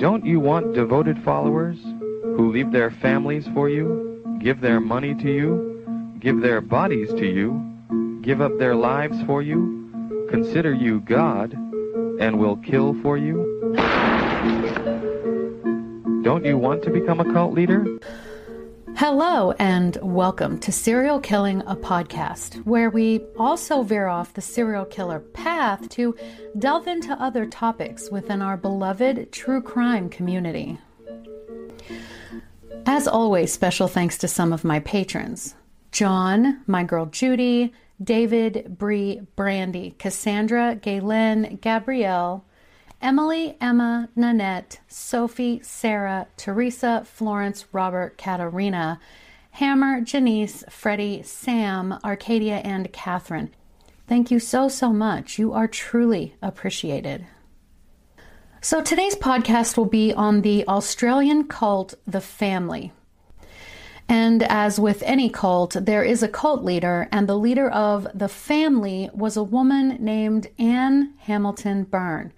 Don't you want devoted followers who leave their families for you, give their money to you, give their bodies to you, give up their lives for you, consider you God, and will kill for you? Don't you want to become a cult leader? Hello, and welcome to Serial Killing, a podcast, where we also veer off the serial killer path to delve into other topics within our beloved true crime community. As always, special thanks to some of my patrons John, my girl Judy, David, Bree, Brandy, Cassandra, Galen, Gabrielle, Emily, Emma, Nanette, Sophie, Sarah, Teresa, Florence, Robert, Katarina, Hammer, Janice, Freddie, Sam, Arcadia, and Catherine. Thank you so, so much. You are truly appreciated. So today's podcast will be on the Australian cult, The Family. And as with any cult, there is a cult leader, and the leader of the family was a woman named Anne Hamilton Byrne.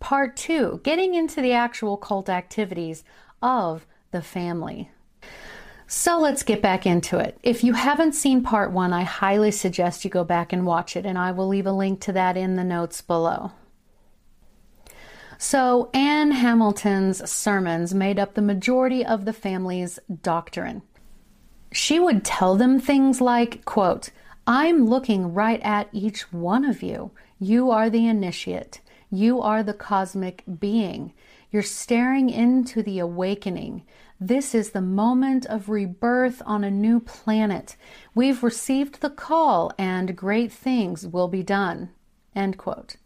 Part two, getting into the actual cult activities of the family. So let's get back into it. If you haven't seen part one, I highly suggest you go back and watch it, and I will leave a link to that in the notes below. So, Anne Hamilton's sermons made up the majority of the family's doctrine. She would tell them things like, quote, I'm looking right at each one of you. You are the initiate. You are the cosmic being. You're staring into the awakening. This is the moment of rebirth on a new planet. We've received the call, and great things will be done. End quote.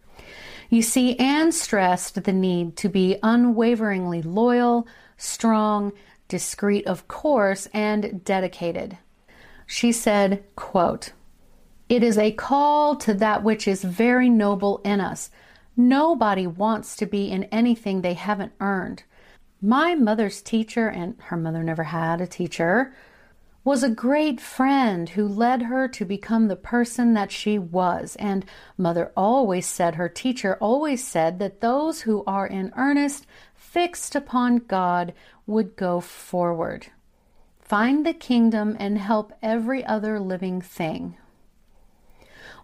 You see, Anne stressed the need to be unwaveringly loyal, strong, discreet, of course, and dedicated. She said, quote, It is a call to that which is very noble in us Nobody wants to be in anything they haven't earned. My mother's teacher, and her mother never had a teacher, was a great friend who led her to become the person that she was. And mother always said, her teacher always said, that those who are in earnest, fixed upon God, would go forward, find the kingdom, and help every other living thing.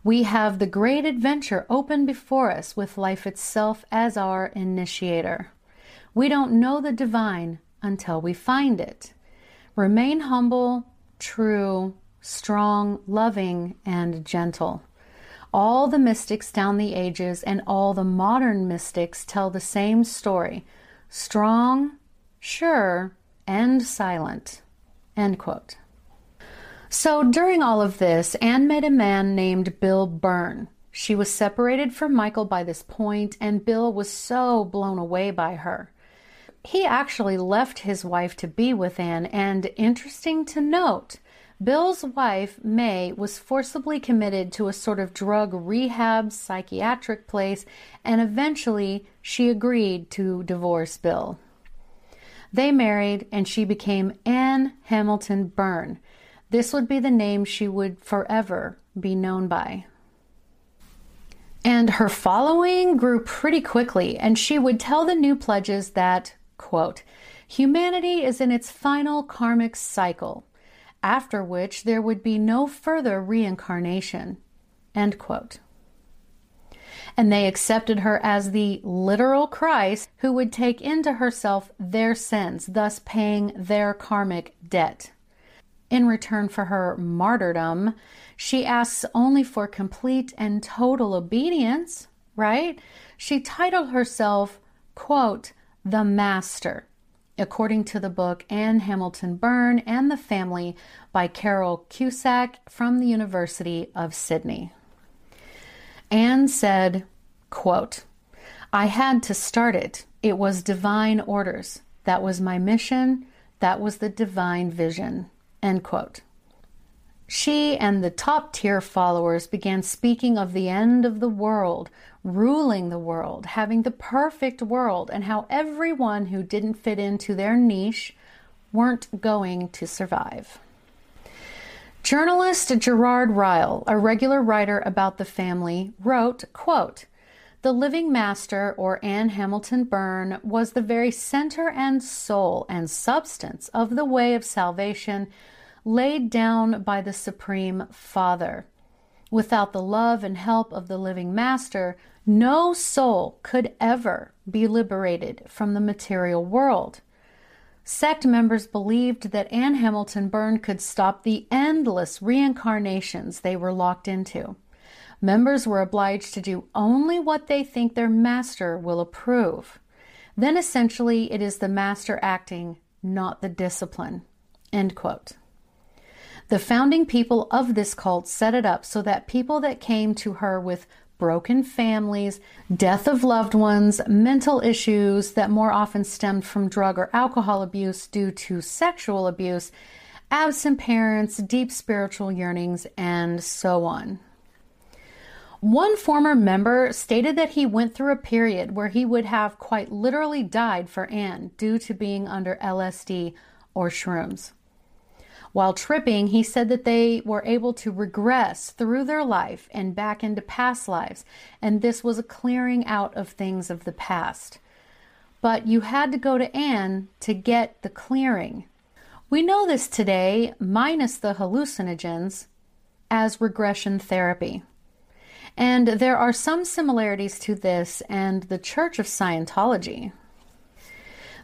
We have the great adventure open before us with life itself as our initiator. We don't know the divine until we find it. Remain humble, true, strong, loving, and gentle. All the mystics down the ages and all the modern mystics tell the same story strong, sure, and silent. End quote. So during all of this, Anne met a man named Bill Byrne. She was separated from Michael by this point, and Bill was so blown away by her. He actually left his wife to be with Anne, and interesting to note, Bill's wife, May, was forcibly committed to a sort of drug rehab psychiatric place, and eventually she agreed to divorce Bill. They married, and she became Anne Hamilton Byrne. This would be the name she would forever be known by. And her following grew pretty quickly, and she would tell the new pledges that, quote, humanity is in its final karmic cycle, after which there would be no further reincarnation, end quote. And they accepted her as the literal Christ who would take into herself their sins, thus paying their karmic debt. In return for her martyrdom, she asks only for complete and total obedience, right? She titled herself, quote, The Master, according to the book Anne Hamilton Byrne and the Family by Carole Cusack from the University of Sydney. Anne said, quote, I had to start it. It was divine orders. That was my mission. That was the divine vision. End quote. She and the top tier followers began speaking of the end of the world, ruling the world, having the perfect world, and how everyone who didn't fit into their niche weren't going to survive. Journalist Gerard Ryle, a regular writer about the family, wrote, quote, the living master, or Anne Hamilton Byrne, was the very center and soul and substance of the way of salvation laid down by the Supreme Father. Without the love and help of the living Master, no soul could ever be liberated from the material world. Sect members believed that Anne Hamilton Byrne could stop the endless reincarnations they were locked into. Members were obliged to do only what they think their master will approve. Then essentially it is the master acting, not the discipline. End quote. The founding people of this cult set it up so that people that came to her with broken families, death of loved ones, mental issues that more often stemmed from drug or alcohol abuse due to sexual abuse, absent parents, deep spiritual yearnings, and so on. One former member stated that he went through a period where he would have quite literally died for Anne due to being under LSD or shrooms. While tripping, he said that they were able to regress through their life and back into past lives, and this was a clearing out of things of the past. But you had to go to Anne to get the clearing. We know this today, minus the hallucinogens, as regression therapy. And there are some similarities to this and the Church of Scientology.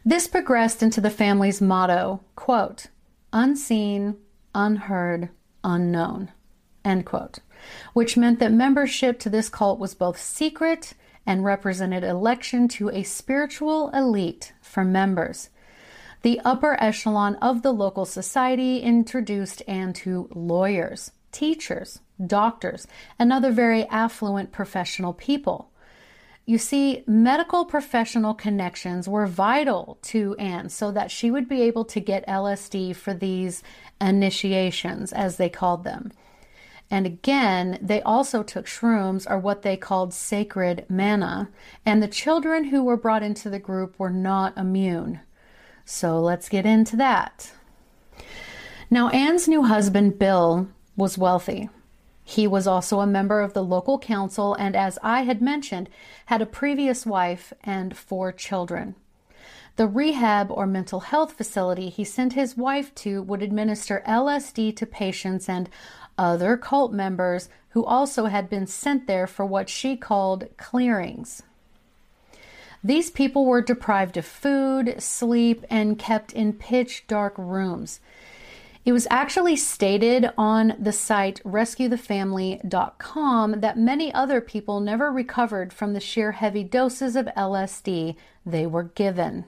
This progressed into the family's motto, quote, unseen, unheard, unknown, end quote, which meant that membership to this cult was both secret and represented election to a spiritual elite for members. The upper echelon of the local society introduced Anne to lawyers, teachers, doctors, and other very affluent professional people. You see, medical professional connections were vital to Anne so that she would be able to get LSD for these initiations, as they called them. And again, they also took shrooms, or what they called sacred manna, and the children who were brought into the group were not immune. So let's get into that. Now, Anne's new husband, Bill, was wealthy. He was also a member of the local council and, as I had mentioned, had a previous wife and four children. The rehab or mental health facility he sent his wife to would administer LSD to patients and other cult members who also had been sent there for what she called clearings. These people were deprived of food, sleep, and kept in pitch dark rooms. It was actually stated on the site rescuethefamily.com that many other people never recovered from the sheer heavy doses of LSD they were given.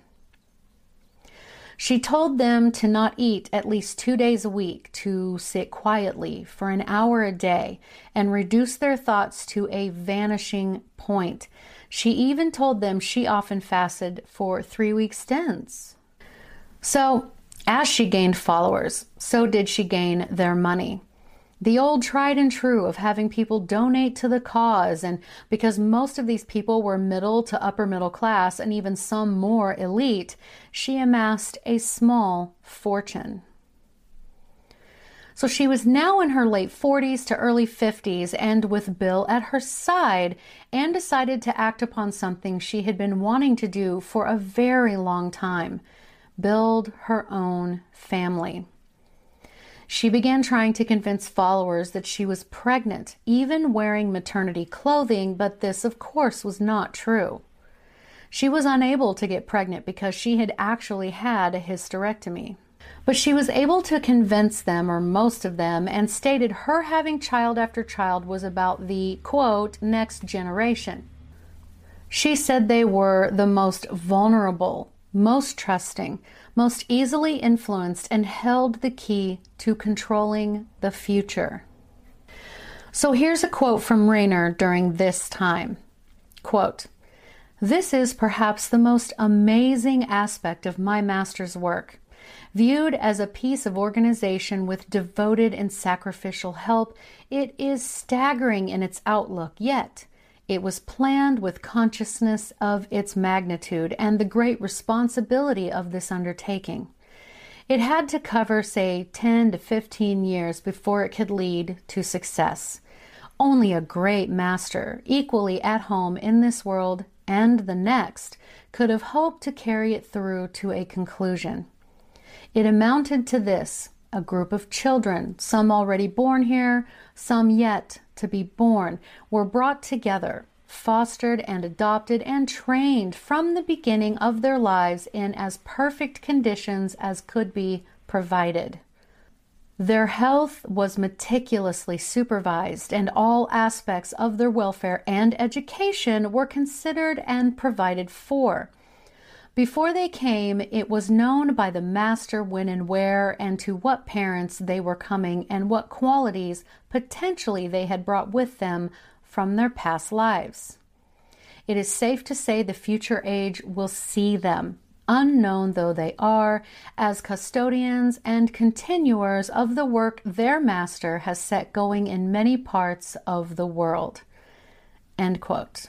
She told them to not eat at least two days a week, to sit quietly for an hour a day, and reduce their thoughts to a vanishing point. She even told them she often fasted for three week stints. So, as she gained followers, so did she gain their money. The old tried and true of having people donate to the cause, and because most of these people were middle to upper middle class and even some more elite, she amassed a small fortune. So she was now in her late 40s to early 50s and with Bill at her side and decided to act upon something she had been wanting to do for a very long time build her own family. She began trying to convince followers that she was pregnant, even wearing maternity clothing, but this, of course, was not true. She was unable to get pregnant because she had actually had a hysterectomy. But she was able to convince them, or most of them, and stated her having child after child was about the quote, next generation. She said they were the most vulnerable most trusting, most easily influenced, and held the key to controlling the future. So here's a quote from Raynor during this time. Quote, This is perhaps the most amazing aspect of my master's work. Viewed as a piece of organization with devoted and sacrificial help, it is staggering in its outlook, yet it was planned with consciousness of its magnitude and the great responsibility of this undertaking. It had to cover, say, 10 to 15 years before it could lead to success. Only a great master, equally at home in this world and the next could have hoped to carry it through to a conclusion. It amounted to this a group of children, some already born here, some yet to be born, were brought together, fostered and adopted and trained from the beginning of their lives in as perfect conditions as could be provided. Their health was meticulously supervised, and all aspects of their welfare and education were considered and provided for. Before they came, it was known by the master when and where and to what parents they were coming and what qualities potentially they had brought with them from their past lives. It is safe to say the future age will see them unknown though they are, as custodians and continuers of the work their master has set going in many parts of the world. End quote.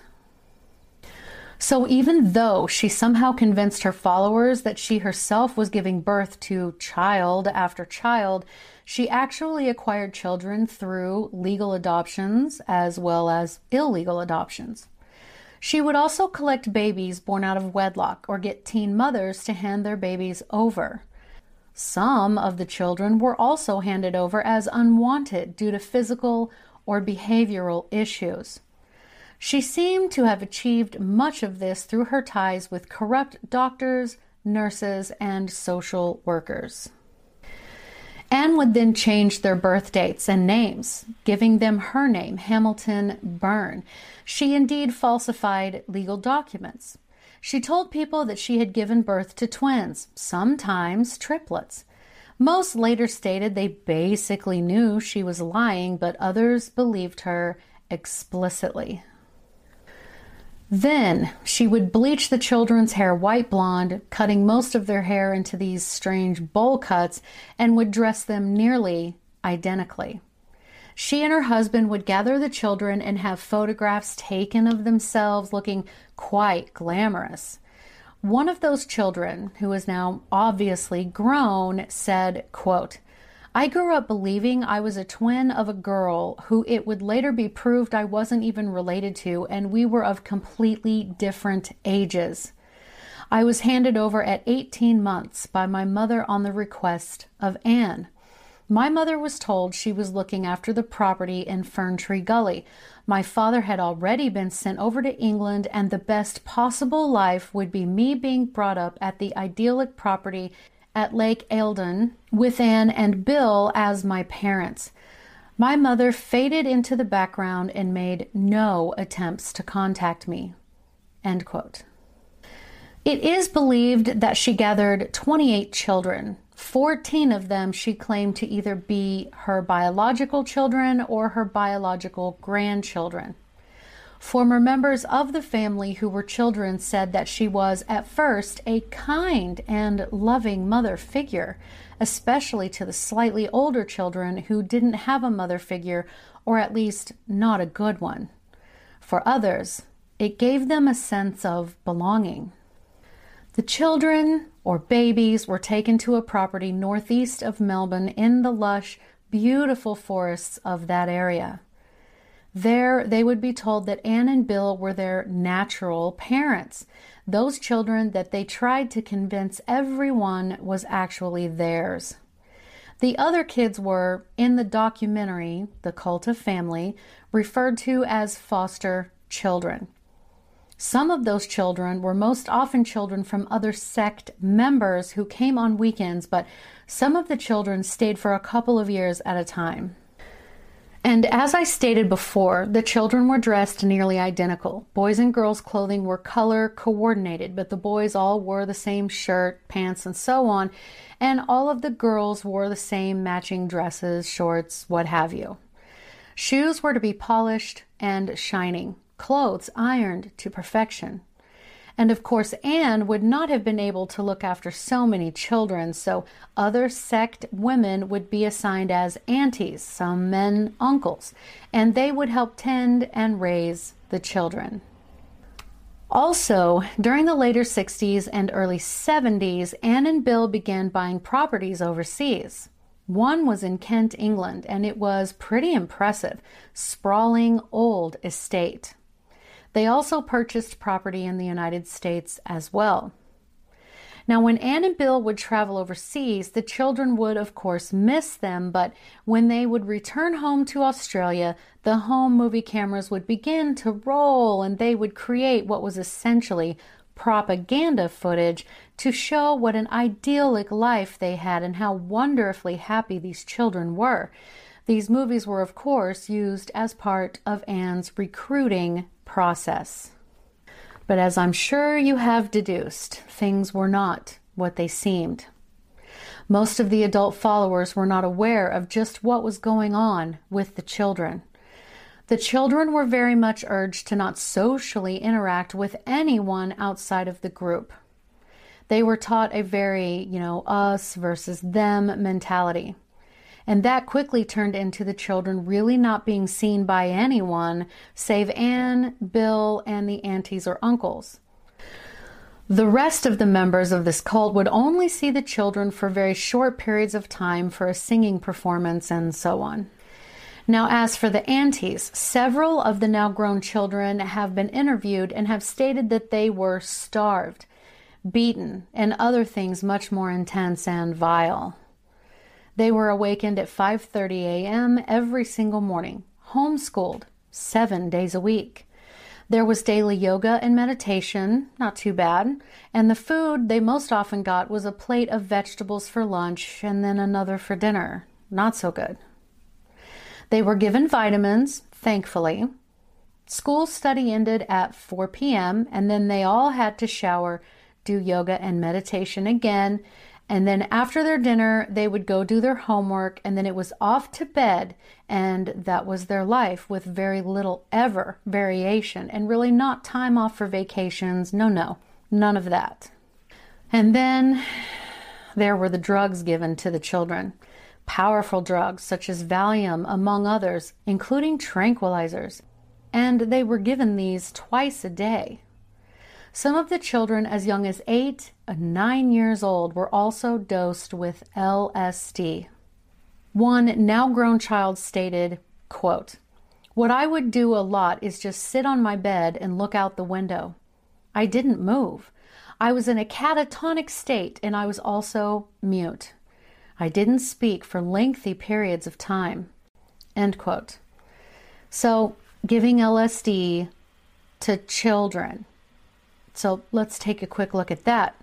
So, even though she somehow convinced her followers that she herself was giving birth to child after child, she actually acquired children through legal adoptions as well as illegal adoptions. She would also collect babies born out of wedlock or get teen mothers to hand their babies over. Some of the children were also handed over as unwanted due to physical or behavioral issues. She seemed to have achieved much of this through her ties with corrupt doctors, nurses, and social workers. Anne would then change their birth dates and names, giving them her name, Hamilton Byrne. She indeed falsified legal documents. She told people that she had given birth to twins, sometimes triplets. Most later stated they basically knew she was lying, but others believed her explicitly. Then she would bleach the children's hair white blonde, cutting most of their hair into these strange bowl cuts, and would dress them nearly identically. She and her husband would gather the children and have photographs taken of themselves looking quite glamorous. One of those children, who is now obviously grown, said, quote, I grew up believing I was a twin of a girl who it would later be proved I wasn't even related to, and we were of completely different ages. I was handed over at 18 months by my mother on the request of Anne. My mother was told she was looking after the property in Ferntree Gully. My father had already been sent over to England, and the best possible life would be me being brought up at the idyllic property at Lake Eildon with Anne and Bill as my parents. My mother faded into the background and made no attempts to contact me. End quote. It is believed that she gathered 28 children. 14 of them she claimed to either be her biological children or her biological grandchildren. Former members of the family who were children said that she was, at first, a kind and loving mother figure, especially to the slightly older children who didn't have a mother figure, or at least not a good one. For others, it gave them a sense of belonging. The children or babies were taken to a property northeast of Melbourne in the lush, beautiful forests of that area. There, they would be told that Anne and Bill were their natural parents, those children that they tried to convince everyone was actually theirs. The other kids were, in the documentary, The Cult of Family, referred to as foster children. Some of those children were most often children from other sect members who came on weekends, but some of the children stayed for a couple of years at a time. And as I stated before, the children were dressed nearly identical. Boys and girls' clothing were color coordinated, but the boys all wore the same shirt, pants, and so on, and all of the girls wore the same matching dresses, shorts, what have you. Shoes were to be polished and shining, clothes ironed to perfection. And of course, Anne would not have been able to look after so many children, so other sect women would be assigned as aunties, some men uncles, and they would help tend and raise the children. Also, during the later 60s and early 70s, Anne and Bill began buying properties overseas. One was in Kent, England, and it was pretty impressive, sprawling old estate. They also purchased property in the United States as well. Now, when Anne and Bill would travel overseas, the children would, of course, miss them, but when they would return home to Australia, the home movie cameras would begin to roll and they would create what was essentially propaganda footage to show what an idyllic life they had and how wonderfully happy these children were. These movies were, of course, used as part of Anne's recruiting process. But as I'm sure you have deduced, things were not what they seemed. Most of the adult followers were not aware of just what was going on with the children. The children were very much urged to not socially interact with anyone outside of the group. They were taught a very, you know, us versus them mentality. And that quickly turned into the children really not being seen by anyone save Anne, Bill, and the aunties or uncles. The rest of the members of this cult would only see the children for very short periods of time for a singing performance and so on. Now, as for the aunties, several of the now grown children have been interviewed and have stated that they were starved, beaten, and other things much more intense and vile. They were awakened at 5:30 a.m. every single morning, homeschooled 7 days a week. There was daily yoga and meditation, not too bad, and the food they most often got was a plate of vegetables for lunch and then another for dinner. Not so good. They were given vitamins, thankfully. School study ended at 4 p.m., and then they all had to shower, do yoga and meditation again, and then after their dinner, they would go do their homework, and then it was off to bed. And that was their life with very little ever variation and really not time off for vacations. No, no, none of that. And then there were the drugs given to the children powerful drugs such as Valium, among others, including tranquilizers. And they were given these twice a day. Some of the children as young as eight nine years old were also dosed with LSD. One now grown child stated, quote, What I would do a lot is just sit on my bed and look out the window. I didn't move. I was in a catatonic state and I was also mute. I didn't speak for lengthy periods of time. End quote. So, giving LSD to children so let's take a quick look at that.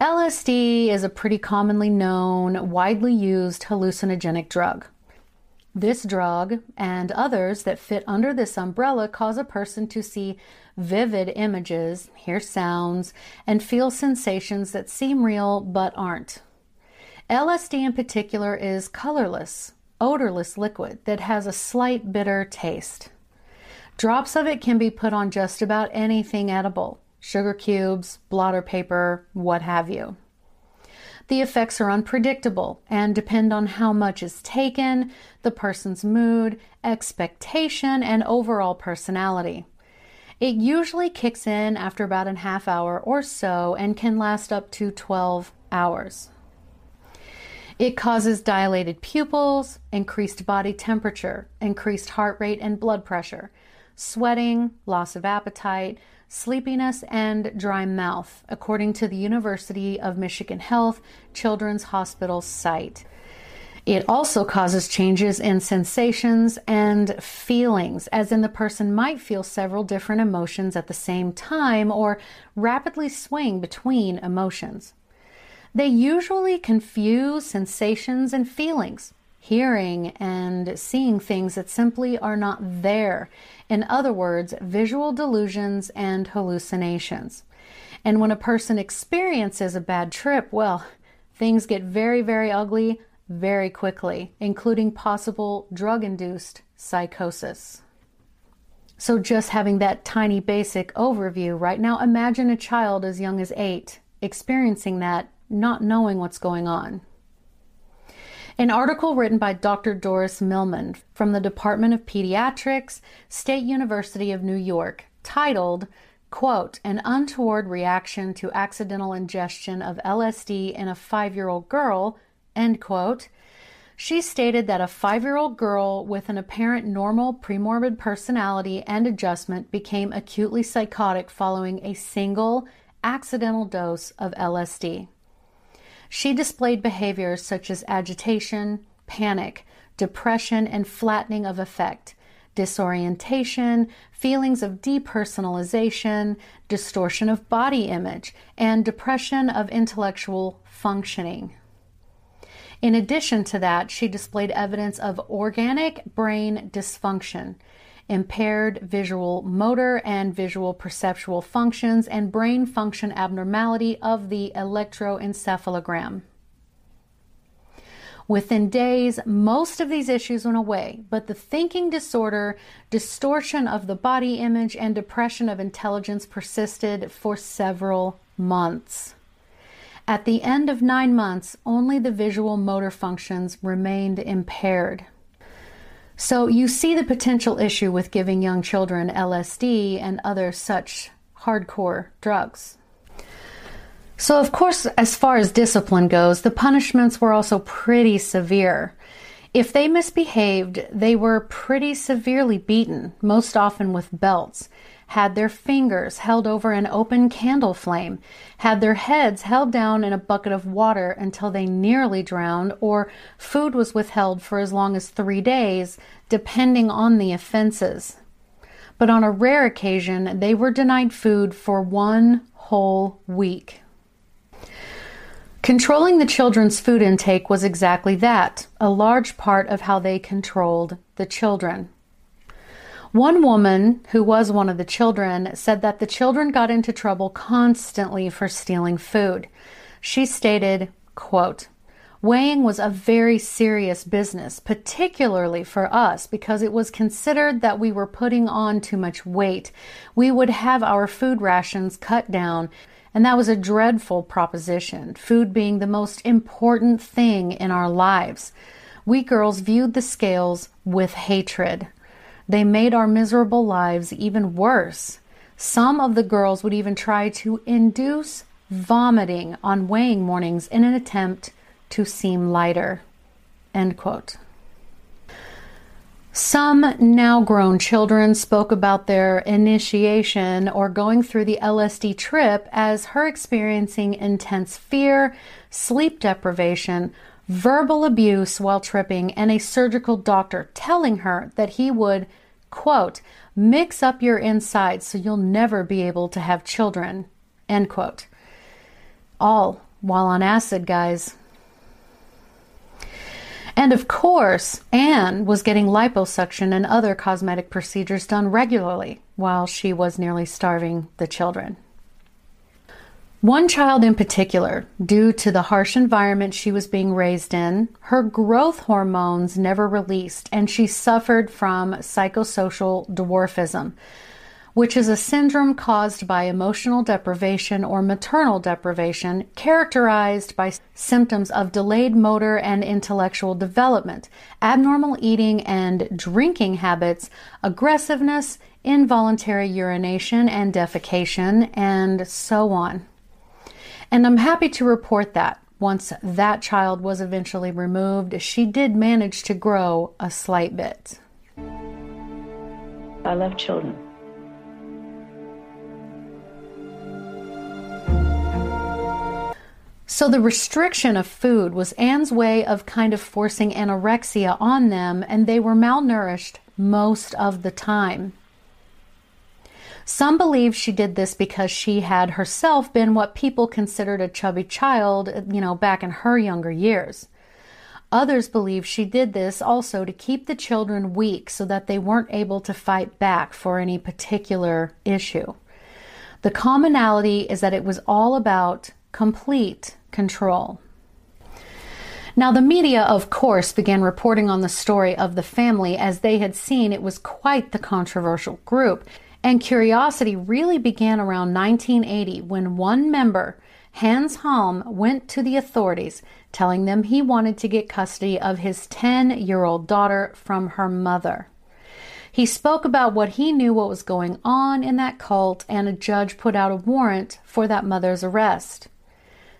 LSD is a pretty commonly known, widely used hallucinogenic drug. This drug and others that fit under this umbrella cause a person to see vivid images, hear sounds, and feel sensations that seem real but aren't. LSD in particular is colorless, odorless liquid that has a slight bitter taste. Drops of it can be put on just about anything edible sugar cubes, blotter paper, what have you. The effects are unpredictable and depend on how much is taken, the person's mood, expectation, and overall personality. It usually kicks in after about a half hour or so and can last up to 12 hours. It causes dilated pupils, increased body temperature, increased heart rate and blood pressure, sweating, loss of appetite, sleepiness, and dry mouth, according to the University of Michigan Health Children's Hospital site. It also causes changes in sensations and feelings, as in the person might feel several different emotions at the same time or rapidly swing between emotions. They usually confuse sensations and feelings, hearing and seeing things that simply are not there. In other words, visual delusions and hallucinations. And when a person experiences a bad trip, well, things get very, very ugly very quickly, including possible drug induced psychosis. So, just having that tiny basic overview right now, imagine a child as young as eight experiencing that, not knowing what's going on. An article written by Dr. Doris Millman from the Department of Pediatrics, State University of New York, titled, quote, An untoward reaction to accidental ingestion of LSD in a five year old girl, end quote, she stated that a five year old girl with an apparent normal premorbid personality and adjustment became acutely psychotic following a single accidental dose of LSD. She displayed behaviors such as agitation, panic, depression, and flattening of affect, disorientation, feelings of depersonalization, distortion of body image, and depression of intellectual functioning. In addition to that, she displayed evidence of organic brain dysfunction, impaired visual motor and visual perceptual functions, and brain function abnormality of the electroencephalogram. Within days, most of these issues went away, but the thinking disorder, distortion of the body image, and depression of intelligence persisted for several months. At the end of nine months, only the visual motor functions remained impaired. So you see the potential issue with giving young children LSD and other such hardcore drugs. So, of course, as far as discipline goes, the punishments were also pretty severe. If they misbehaved, they were pretty severely beaten, most often with belts had their fingers held over an open candle flame, had their heads held down in a bucket of water until they nearly drowned, or food was withheld for as long as three days, depending on the offenses. But on a rare occasion, they were denied food for one whole week. Controlling the children's food intake was exactly that, a large part of how they controlled the children. One woman, who was one of the children, said that the children got into trouble constantly for stealing food. She stated, quote, Weighing was a very serious business, particularly for us, because it was considered that we were putting on too much weight. We would have our food rations cut down, and that was a dreadful proposition, food being the most important thing in our lives. We girls viewed the scales with hatred. They made our miserable lives even worse. Some of the girls would even try to induce vomiting on weighing mornings in an attempt to seem lighter. End quote. Some now grown children spoke about their initiation or going through the LSD trip as her experiencing intense fear, sleep deprivation, verbal abuse while tripping, and a surgical doctor telling her that he would, quote, mix up your insides so you'll never be able to have children, end quote. All while on acid, guys. And of course, Anne was getting liposuction and other cosmetic procedures done regularly while she was nearly starving the children. One child in particular, due to the harsh environment she was being raised in, her growth hormones never released, and she suffered from psychosocial dwarfism, which is a syndrome caused by emotional deprivation or maternal deprivation, characterized by symptoms of delayed motor and intellectual development, abnormal eating and drinking habits, aggressiveness, involuntary urination and defecation, and so on. And I'm happy to report that once that child was eventually removed, she did manage to grow a slight bit. I love children. So, the restriction of food was Anne's way of kind of forcing anorexia on them, and they were malnourished most of the time. Some believe she did this because she had herself been what people considered a chubby child, you know, back in her younger years. Others believe she did this also to keep the children weak so that they weren't able to fight back for any particular issue. The commonality is that it was all about complete control. Now, the media, of course, began reporting on the story of the family as they had seen it was quite the controversial group. And curiosity really began around 1980 when one member, Hans Halm, went to the authorities telling them he wanted to get custody of his 10 year old daughter from her mother. He spoke about what he knew what was going on in that cult, and a judge put out a warrant for that mother's arrest.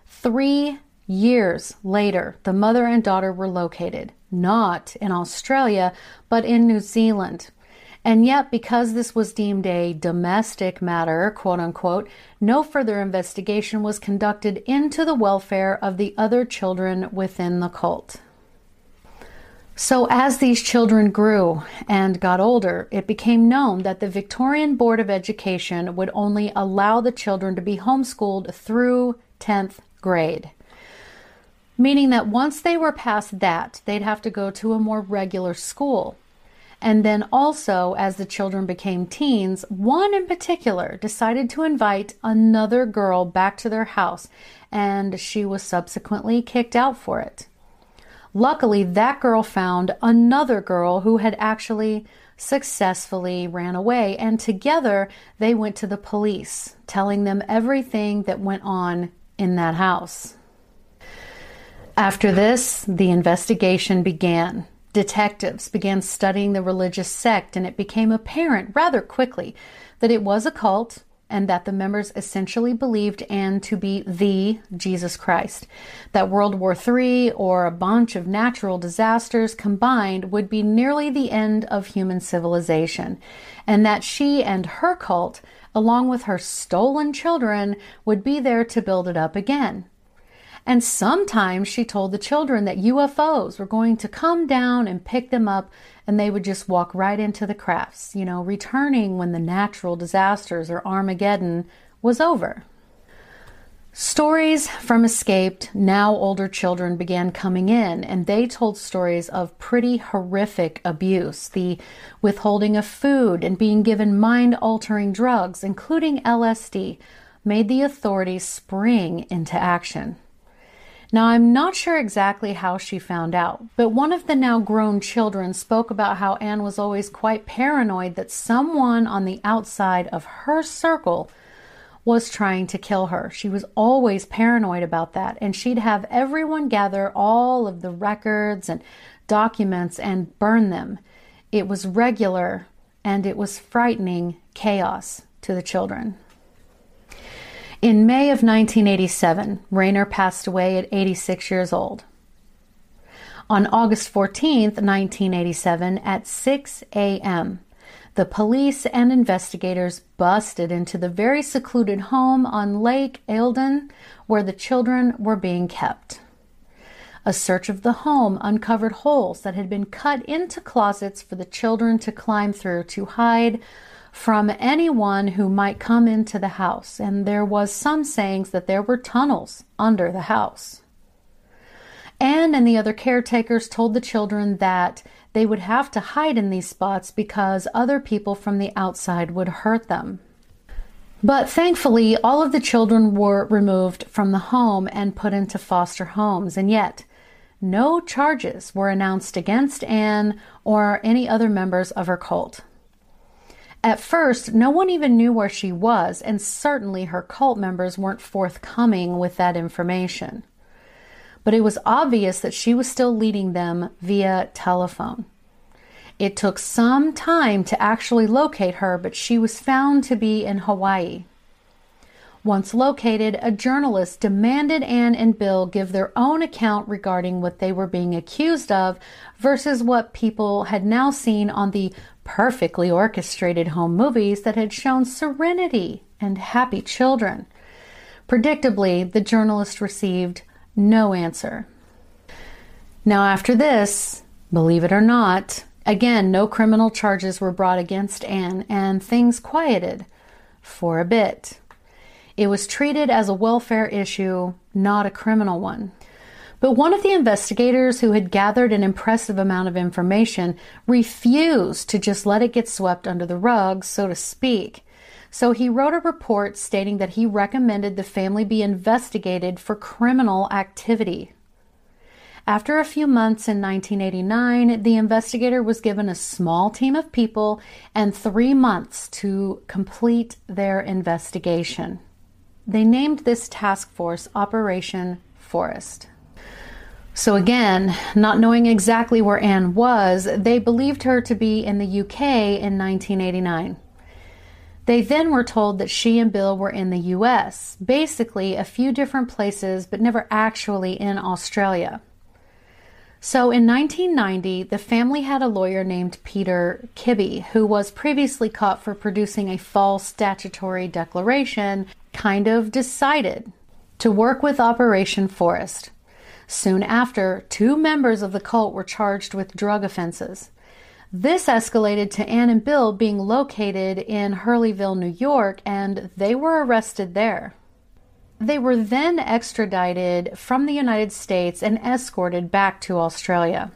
Three Years later, the mother and daughter were located, not in Australia, but in New Zealand. And yet, because this was deemed a domestic matter, quote unquote, no further investigation was conducted into the welfare of the other children within the cult. So, as these children grew and got older, it became known that the Victorian Board of Education would only allow the children to be homeschooled through 10th grade meaning that once they were past that, they'd have to go to a more regular school. And then also, as the children became teens, one in particular decided to invite another girl back to their house, and she was subsequently kicked out for it. Luckily, that girl found another girl who had actually successfully ran away, and together they went to the police, telling them everything that went on in that house. After this, the investigation began. Detectives began studying the religious sect, and it became apparent rather quickly that it was a cult and that the members essentially believed Anne to be the Jesus Christ. That World War III or a bunch of natural disasters combined would be nearly the end of human civilization, and that she and her cult, along with her stolen children, would be there to build it up again. And sometimes she told the children that UFOs were going to come down and pick them up and they would just walk right into the crafts, you know, returning when the natural disasters or Armageddon was over. Stories from escaped, now older children began coming in, and they told stories of pretty horrific abuse the withholding of food and being given mind altering drugs, including LSD, made the authorities spring into action. Now, I'm not sure exactly how she found out, but one of the now grown children spoke about how Anne was always quite paranoid that someone on the outside of her circle was trying to kill her. She was always paranoid about that, and she'd have everyone gather all of the records and documents and burn them. It was regular and it was frightening chaos to the children. In May of 1987, Raynor passed away at 86 years old. On August 14, 1987, at 6 a.m., the police and investigators busted into the very secluded home on Lake Eildon where the children were being kept. A search of the home uncovered holes that had been cut into closets for the children to climb through to hide from anyone who might come into the house, and there was some sayings that there were tunnels under the house. Anne and the other caretakers told the children that they would have to hide in these spots because other people from the outside would hurt them. But thankfully, all of the children were removed from the home and put into foster homes, and yet no charges were announced against Anne or any other members of her cult. At first, no one even knew where she was, and certainly her cult members weren't forthcoming with that information. But it was obvious that she was still leading them via telephone. It took some time to actually locate her, but she was found to be in Hawaii. Once located, a journalist demanded Anne and Bill give their own account regarding what they were being accused of versus what people had now seen on the perfectly orchestrated home movies that had shown serenity and happy children. Predictably, the journalist received no answer. Now, after this, believe it or not, again, no criminal charges were brought against Anne, and things quieted for a bit. It was treated as a welfare issue, not a criminal one. But one of the investigators who had gathered an impressive amount of information refused to just let it get swept under the rug, so to speak. So he wrote a report stating that he recommended the family be investigated for criminal activity. After a few months in 1989, the investigator was given a small team of people and three months to complete their investigation. They named this task force Operation Forest. So, again, not knowing exactly where Anne was, they believed her to be in the UK in 1989. They then were told that she and Bill were in the US, basically a few different places, but never actually in Australia. So in 1990, the family had a lawyer named Peter Kibbe, who was previously caught for producing a false statutory declaration, kind of decided to work with Operation Forest. Soon after, two members of the cult were charged with drug offenses. This escalated to Anne and Bill being located in Hurleyville, New York, and they were arrested there. They were then extradited from the United States and escorted back to Australia.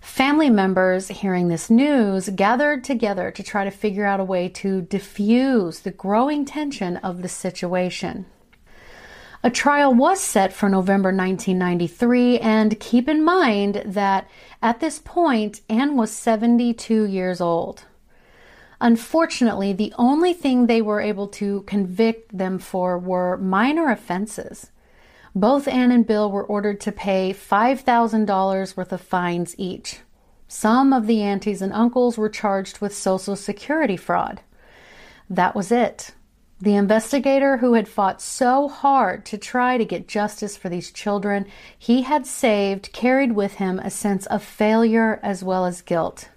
Family members hearing this news gathered together to try to figure out a way to diffuse the growing tension of the situation. A trial was set for November 1993, and keep in mind that at this point, Anne was 72 years old. Unfortunately, the only thing they were able to convict them for were minor offenses. Both Anne and Bill were ordered to pay $5,000 worth of fines each. Some of the aunties and uncles were charged with Social Security fraud. That was it. The investigator who had fought so hard to try to get justice for these children he had saved carried with him a sense of failure as well as guilt.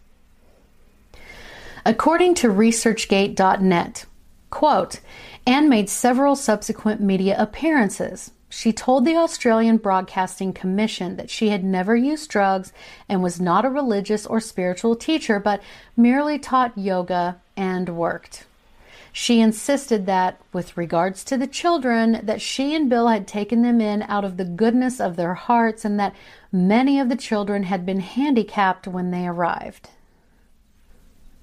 According to ResearchGate.net, quote, Anne made several subsequent media appearances. She told the Australian Broadcasting Commission that she had never used drugs and was not a religious or spiritual teacher, but merely taught yoga and worked. She insisted that, with regards to the children, that she and Bill had taken them in out of the goodness of their hearts and that many of the children had been handicapped when they arrived.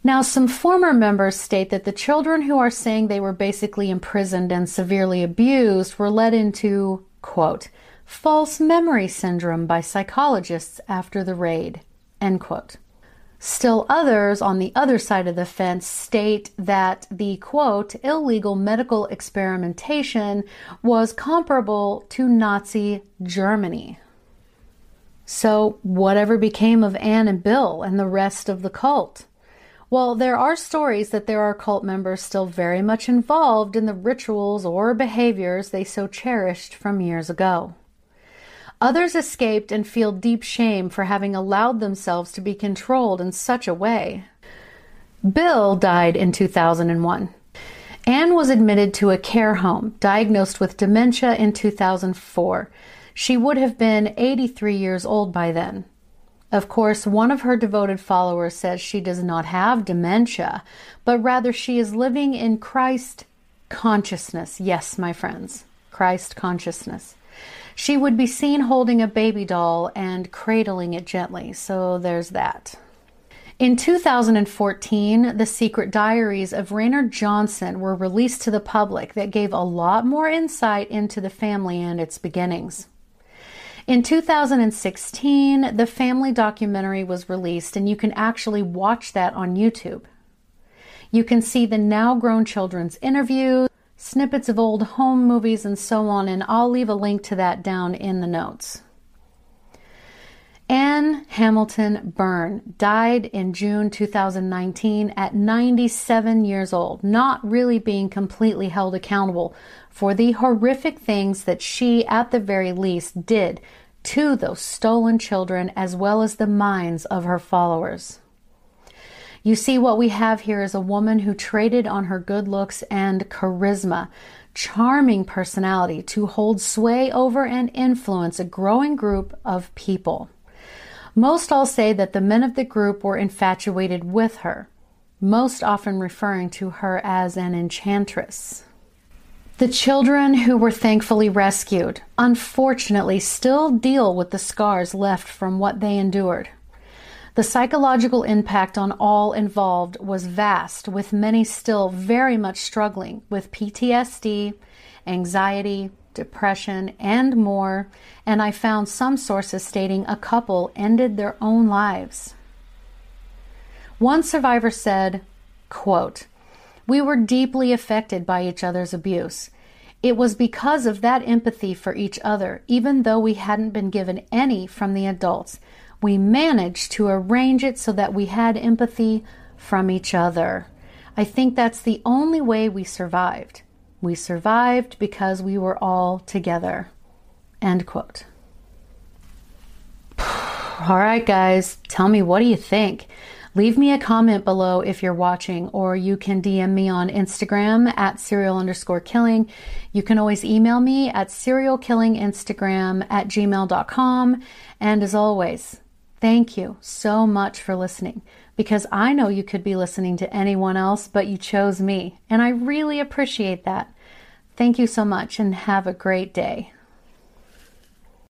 Now, some former members state that the children who are saying they were basically imprisoned and severely abused were led into, quote, false memory syndrome by psychologists after the raid, end quote. Still others on the other side of the fence state that the quote, illegal medical experimentation was comparable to Nazi Germany. So, whatever became of Anne and Bill and the rest of the cult? While there are stories that there are cult members still very much involved in the rituals or behaviors they so cherished from years ago. Others escaped and feel deep shame for having allowed themselves to be controlled in such a way. Bill died in 2001. Anne was admitted to a care home, diagnosed with dementia in 2004. She would have been 83 years old by then. Of course, one of her devoted followers says she does not have dementia, but rather she is living in Christ consciousness. Yes, my friends, Christ consciousness. She would be seen holding a baby doll and cradling it gently, so there's that. In 2014, the secret diaries of Raynor Johnson were released to the public that gave a lot more insight into the family and its beginnings. In 2016, the family documentary was released, and you can actually watch that on YouTube. You can see the now grown children's interviews, snippets of old home movies, and so on, and I'll leave a link to that down in the notes. Anne Hamilton Byrne died in June 2019 at 97 years old, not really being completely held accountable for the horrific things that she, at the very least, did to those stolen children as well as the minds of her followers. You see, what we have here is a woman who traded on her good looks and charisma, charming personality to hold sway over and influence a growing group of people. Most all say that the men of the group were infatuated with her, most often referring to her as an enchantress. The children who were thankfully rescued, unfortunately, still deal with the scars left from what they endured. The psychological impact on all involved was vast, with many still very much struggling with PTSD, anxiety, depression, and more, and I found some sources stating a couple ended their own lives. One survivor said, quote, We were deeply affected by each other's abuse. It was because of that empathy for each other, even though we hadn't been given any from the adults. We managed to arrange it so that we had empathy from each other. I think that's the only way we survived. We survived because we were all together. End quote. All right, guys, tell me what do you think? Leave me a comment below if you're watching, or you can DM me on Instagram at serial underscore killing. You can always email me at serialkillinginstagram at gmail.com. And as always, thank you so much for listening because I know you could be listening to anyone else, but you chose me, and I really appreciate that. Thank you so much and have a great day.